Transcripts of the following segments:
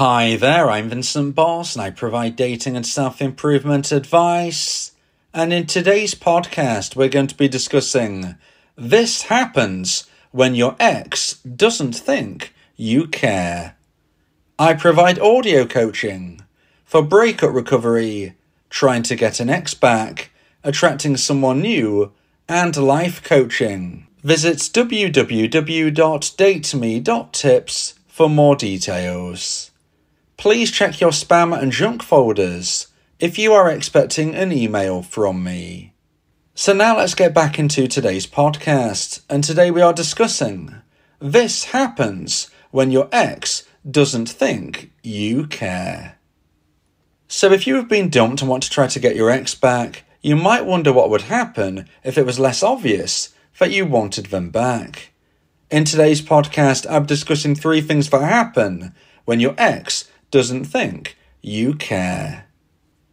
Hi there, I'm Vincent Boss and I provide dating and self improvement advice. And in today's podcast, we're going to be discussing this happens when your ex doesn't think you care. I provide audio coaching for breakup recovery, trying to get an ex back, attracting someone new, and life coaching. Visit www.dateme.tips for more details. Please check your spam and junk folders if you are expecting an email from me. So now let's get back into today's podcast, and today we are discussing this happens when your ex doesn't think you care. So if you have been dumped and want to try to get your ex back, you might wonder what would happen if it was less obvious that you wanted them back. In today's podcast, I'm discussing three things that happen when your ex doesn't think you care.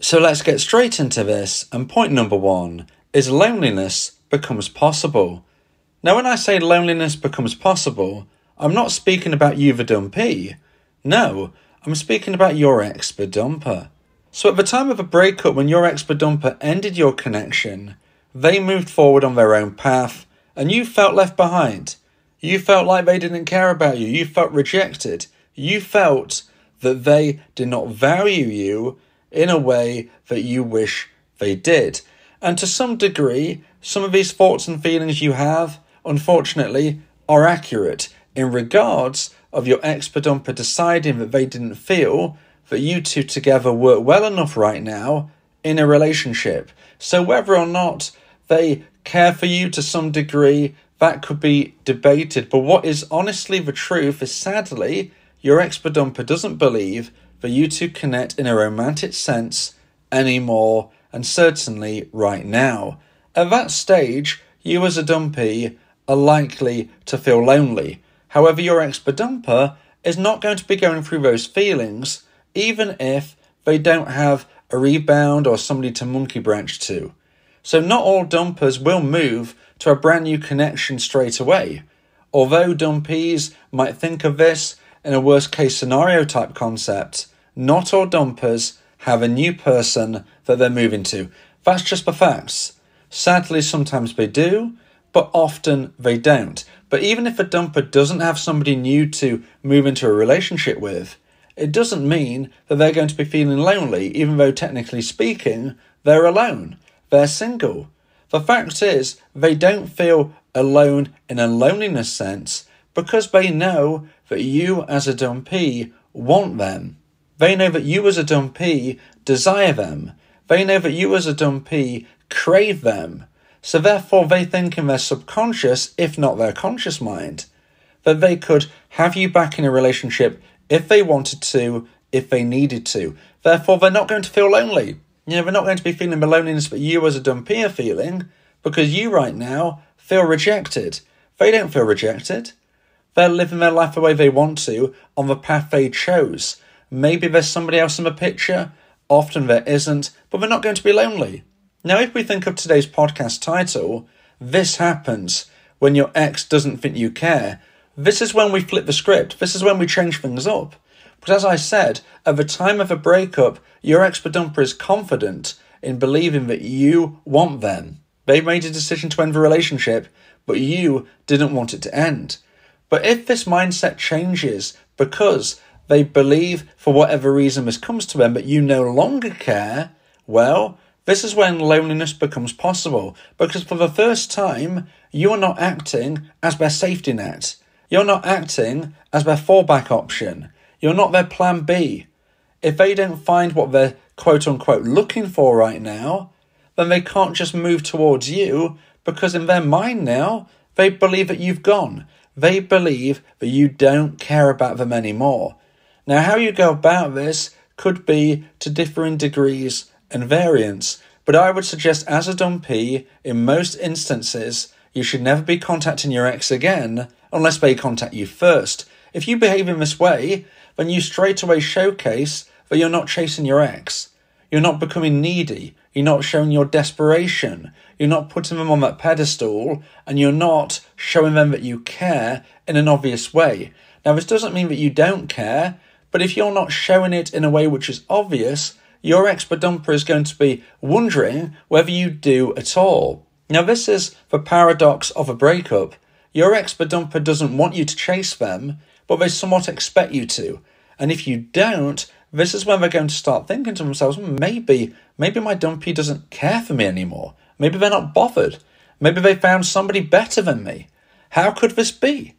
So let's get straight into this, and point number one is loneliness becomes possible. Now, when I say loneliness becomes possible, I'm not speaking about you, the dumpee. No, I'm speaking about your ex, the dumper. So at the time of a breakup, when your ex dumper ended your connection, they moved forward on their own path, and you felt left behind. You felt like they didn't care about you. You felt rejected. You felt that they did not value you in a way that you wish they did. And to some degree, some of these thoughts and feelings you have, unfortunately, are accurate in regards of your ex dumper deciding that they didn't feel that you two together work well enough right now in a relationship. So whether or not they care for you to some degree, that could be debated. But what is honestly the truth is sadly, your ex dumper doesn't believe that you two connect in a romantic sense anymore, and certainly right now. At that stage, you as a dumpee are likely to feel lonely. However, your ex dumper is not going to be going through those feelings even if they don't have a rebound or somebody to monkey branch to. So, not all dumpers will move to a brand new connection straight away. Although dumpees might think of this in a worst case scenario type concept, not all dumpers have a new person that they're moving to. That's just the facts. Sadly, sometimes they do, but often they don't. But even if a dumper doesn't have somebody new to move into a relationship with, it doesn't mean that they're going to be feeling lonely, even though technically speaking, they're alone. They're single. The fact is, they don't feel alone in a loneliness sense because they know that you as a dumpee want them. They know that you as a dumpee desire them. They know that you as a dumpee crave them. So therefore they think in their subconscious, if not their conscious mind, that they could have you back in a relationship if they wanted to, if they needed to. Therefore, they're not going to feel lonely. You know, they're not going to be feeling the loneliness that you as a dumpee are feeling because you right now feel rejected. They don't feel rejected. They're living their life the way they want to on the path they chose. Maybe there's somebody else in the picture, often there isn't, but they're not going to be lonely. Now, if we think of today's podcast title, This Happens When Your Ex Doesn't Think You Care, this is when we flip the script. This is when we change things up. But as I said, at the time of a breakup, your ex dumper is confident in believing that you want them. They made a decision to end the relationship, but you didn't want it to end. But if this mindset changes because they believe for whatever reason this comes to them, but you no longer care, well, this is when loneliness becomes possible because for the first time, you are not acting as their safety net. You're not acting as their fallback option. You're not their plan B. If they don't find what they're quote unquote looking for right now, then they can't just move towards you because in their mind now, they believe that you've gone. They believe that you don't care about them anymore. Now, how you go about this could be to differing degrees and variance, but I would suggest as a dumpee, in most instances, you should never be contacting your ex again unless they contact you first. If you behave in this way, then you straight away showcase that you're not chasing your ex. You're not becoming needy. You're not showing your desperation. You're not putting them on that pedestal and you're not showing them that you care in an obvious way. Now, this doesn't mean that you don't care, But if you're not showing it in a way which is obvious, your expert dumper is going to be wondering whether you do at all. Now, this is the paradox of a breakup. Your expert dumper doesn't want you to chase them, but they somewhat expect you to. And if you don't, this is when they're going to start thinking to themselves, maybe, maybe my dumpee doesn't care for me anymore. Maybe they're not bothered. Maybe they found somebody better than me. How could this be?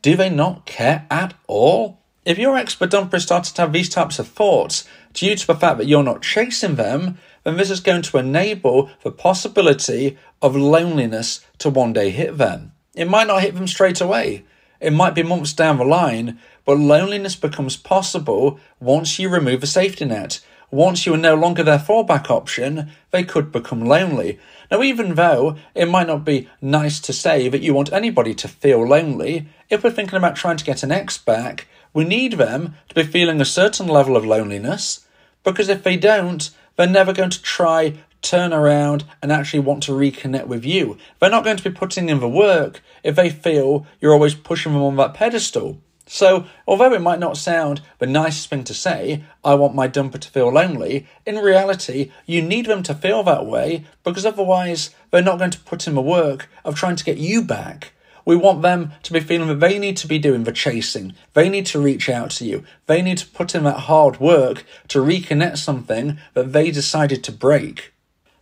Do they not care at all? If your expert dumper starts to have these types of thoughts due to the fact that you're not chasing them, then this is going to enable the possibility of loneliness to one day hit them. It might not hit them straight away. It might be months down the line, but loneliness becomes possible once you remove a safety net. Once you are no longer their fallback option, they could become lonely. Now, even though it might not be nice to say that you want anybody to feel lonely, if we're thinking about trying to get an ex back, we need them to be feeling a certain level of loneliness, because if they don't, they're never going to try turn around and actually want to reconnect with you. They're not going to be putting in the work if they feel you're always pushing them on that pedestal. So, although it might not sound the nicest thing to say, I want my dumper to feel lonely, in reality, you need them to feel that way because otherwise they're not going to put in the work of trying to get you back. We want them to be feeling that they need to be doing the chasing. They need to reach out to you. They need to put in that hard work to reconnect something that they decided to break.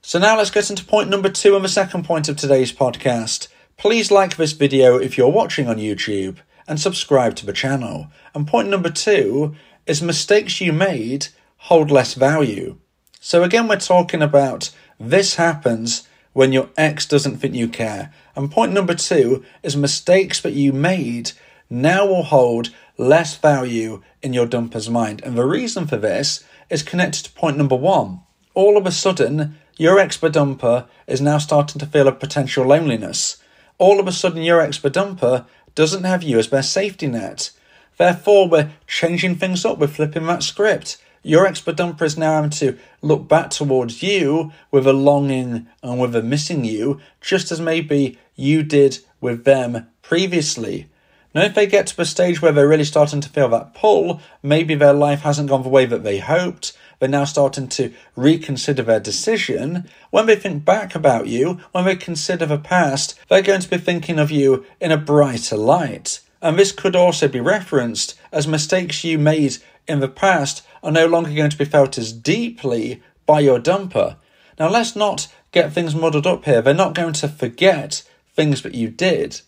So now let's get into point number two and the second point of today's podcast. Please like this video if you're watching on YouTube and subscribe to the channel. And point number two is mistakes you made hold less value. So again, we're talking about this happens when your ex doesn't think you care. And point number two is mistakes that you made now will hold less value in your dumper's mind. And the reason for this is connected to point number one. All of a sudden, your expert dumper is now starting to feel a potential loneliness. All of a sudden, your expert dumper doesn't have you as their safety net. Therefore, we're changing things up, we're flipping that script. Your expert dumper is now having to look back towards you with a longing and with a missing you, just as maybe you did with them previously. Now, if they get to a stage where they're really starting to feel that pull, maybe their life hasn't gone the way that they hoped, they're now starting to reconsider their decision. When they think back about you, when they consider the past, they're going to be thinking of you in a brighter light. And this could also be referenced as mistakes you made in the past are no longer going to be felt as deeply by your dumper. Now, let's not get things muddled up here. They're not going to forget things that you did.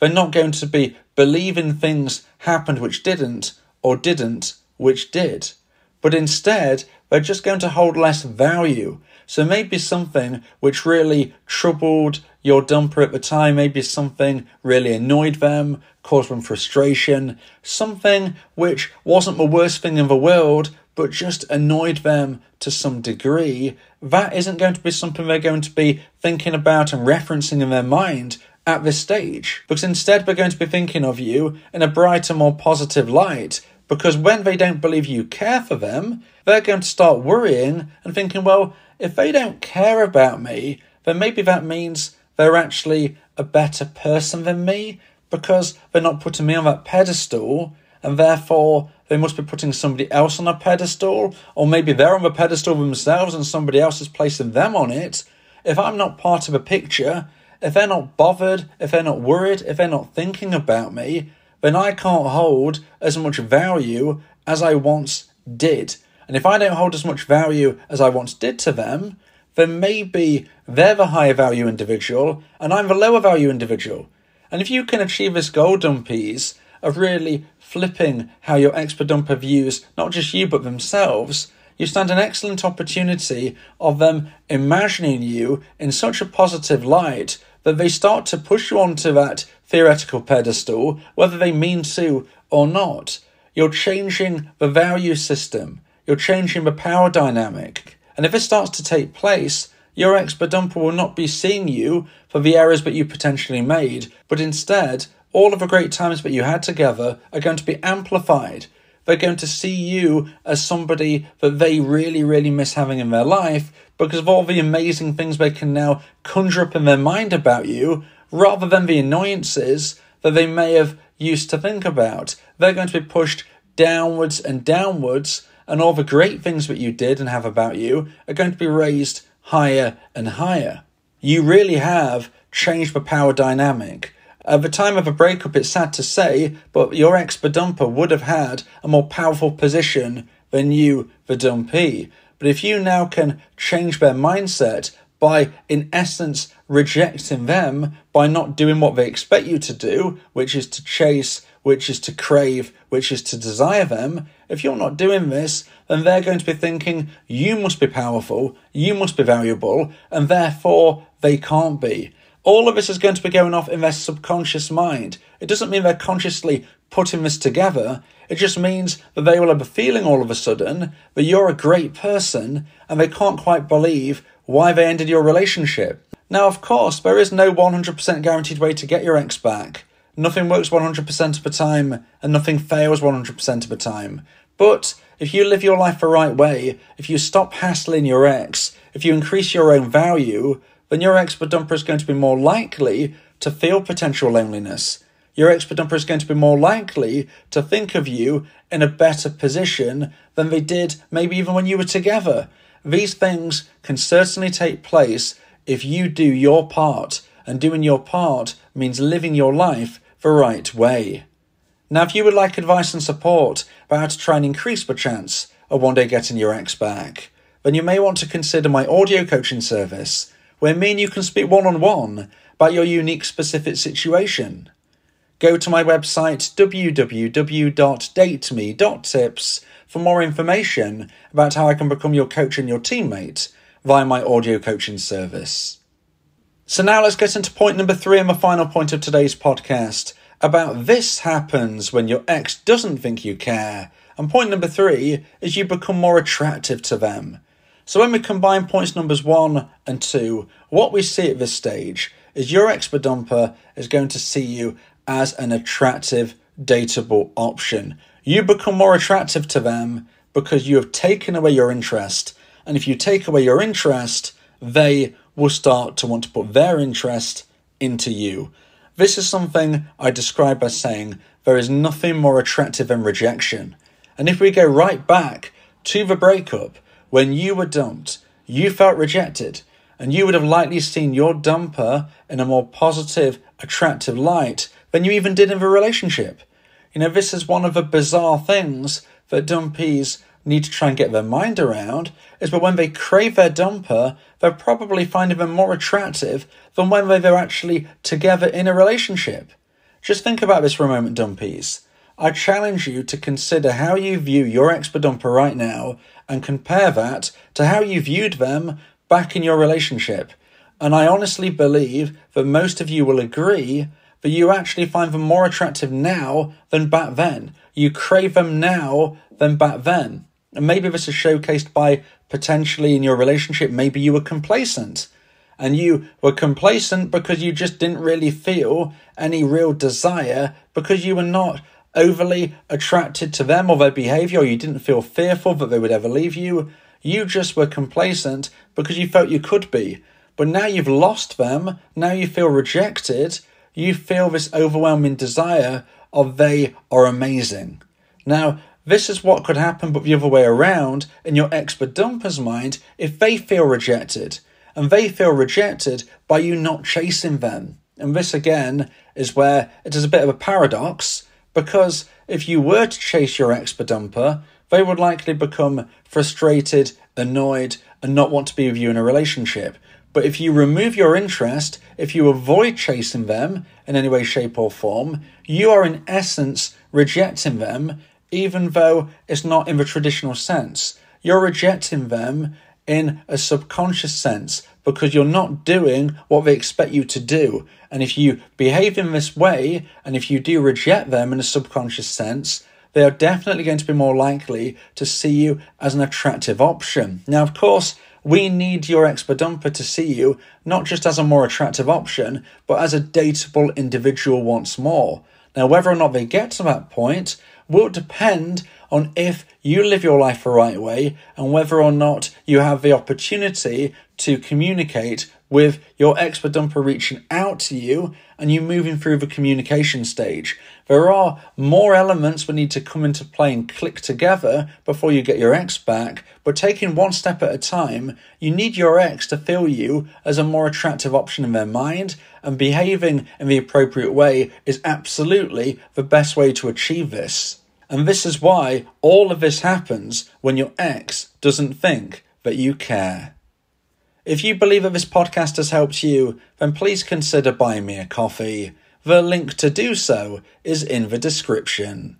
They're not going to be believing things happened which didn't, or didn't which did. But instead, they're just going to hold less value. So maybe something which really troubled your dumper at the time, maybe something really annoyed them, caused them frustration, something which wasn't the worst thing in the world, but just annoyed them to some degree, that isn't going to be something they're going to be thinking about and referencing in their mind at this stage. Because instead, we're going to be thinking of you in a brighter, more positive light. Because when they don't believe you care for them, they're going to start worrying and thinking, well, if they don't care about me, then maybe that means they're actually a better person than me because they're not putting me on that pedestal and therefore they must be putting somebody else on a pedestal, or maybe they're on the pedestal themselves and somebody else is placing them on it. If I'm not part of a picture, if they're not bothered, if they're not worried, if they're not thinking about me, then I can't hold as much value as I once did. And if I don't hold as much value as I once did to them, then maybe they're the higher value individual and I'm the lower value individual. And if you can achieve this golden piece of really flipping how your expert dumper views not just you but themselves, you stand an excellent opportunity of them imagining you in such a positive light that they start to push you onto that theoretical pedestal, whether they mean to or not. You're changing the value system. You're changing the power dynamic. And if it starts to take place, your expert dumper will not be seeing you for the errors that you potentially made, but instead, all of the great times that you had together are going to be amplified. They're going to see you as somebody that they really, really miss having in their life because of all the amazing things they can now conjure up in their mind about you, rather than the annoyances that they may have used to think about. They're going to be pushed downwards and downwards, and all the great things that you did and have about you are going to be raised higher and higher. You really have changed the power dynamic. At the time of a breakup, it's sad to say, but your ex dumper would have had a more powerful position than you, the dumpee. But if you now can change their mindset by, in essence, rejecting them by not doing what they expect you to do, which is to chase, which is to crave, which is to desire them, if you're not doing this, then they're going to be thinking you must be powerful, you must be valuable, and therefore they can't be. All of this is going to be going off in their subconscious mind. It doesn't mean they're consciously putting this together. It just means that they will have a feeling all of a sudden that you're a great person and they can't quite believe why they ended your relationship. Now, of course, there is no 100% guaranteed way to get your ex back. Nothing works 100% of the time and nothing fails 100% of the time. But if you live your life the right way, if you stop hassling your ex, if you increase your own value, then your ex dumper is going to be more likely to feel potential loneliness. Your ex dumper is going to be more likely to think of you in a better position than they did maybe even when you were together. These things can certainly take place if you do your part, and doing your part means living your life the right way. Now, if you would like advice and support about how to try and increase the chance of one day getting your ex back, then you may want to consider my audio coaching service, where me and you can speak one on one about your unique specific situation. Go to my website www.dateme.tips for more information about how I can become your coach and your teammate via my audio coaching service. So now let's get into point number three and the final point of today's podcast about this happens when your ex doesn't think you care. And point number three is you become more attractive to them. So when we combine points numbers one and two, what we see at this stage is your ex dumper is going to see you as an attractive, dateable option. You become more attractive to them because you have taken away your interest. And if you take away your interest, they will start to want to put their interest into you. This is something I describe by saying there is nothing more attractive than rejection. And if we go right back to the breakup, when you were dumped, you felt rejected, and you would have likely seen your dumper in a more positive, attractive light than you even did in the relationship. You know, this is one of the bizarre things that dumpees need to try and get their mind around is that when they crave their dumper, they're probably finding them more attractive than when they're actually together in a relationship. Just think about this for a moment, dumpees. I challenge you to consider how you view your ex dumper right now and compare that to how you viewed them back in your relationship. And I honestly believe that most of you will agree that you actually find them more attractive now than back then. You crave them now than back then. And maybe this is showcased by potentially in your relationship, maybe you were complacent. And you were complacent because you just didn't really feel any real desire because you were not overly attracted to them or their behavior, or you didn't feel fearful that they would ever leave you. You just were complacent because you felt you could be. But now you've lost them, now you feel rejected, you feel this overwhelming desire of they are amazing. Now, this is what could happen, but the other way around in your expert dumper's mind if they feel rejected. And they feel rejected by you not chasing them. And this again is where it is a bit of a paradox because if you were to chase your expert dumper, they would likely become frustrated, annoyed, and not want to be with you in a relationship. But if you remove your interest, if you avoid chasing them in any way, shape, or form, you are in essence rejecting them, even though it's not in the traditional sense. You're rejecting them in a subconscious sense because you're not doing what they expect you to do. And if you behave in this way, and if you do reject them in a subconscious sense, they are definitely going to be more likely to see you as an attractive option. Now, of course, we need your expert dumper to see you not just as a more attractive option, but as a dateable individual once more. Now, whether or not they get to that point will depend on if you live your life the right way and whether or not you have the opportunity to communicate with your expert dumper reaching out to you and you moving through the communication stage. There are more elements that need to come into play and click together before you get your ex back, but taking one step at a time, you need your ex to feel you as a more attractive option in their mind, and behaving in the appropriate way is absolutely the best way to achieve this. And this is why all of this happens when your ex doesn't think that you care. If you believe that this podcast has helped you, then please consider buying me a coffee. The link to do so is in the description.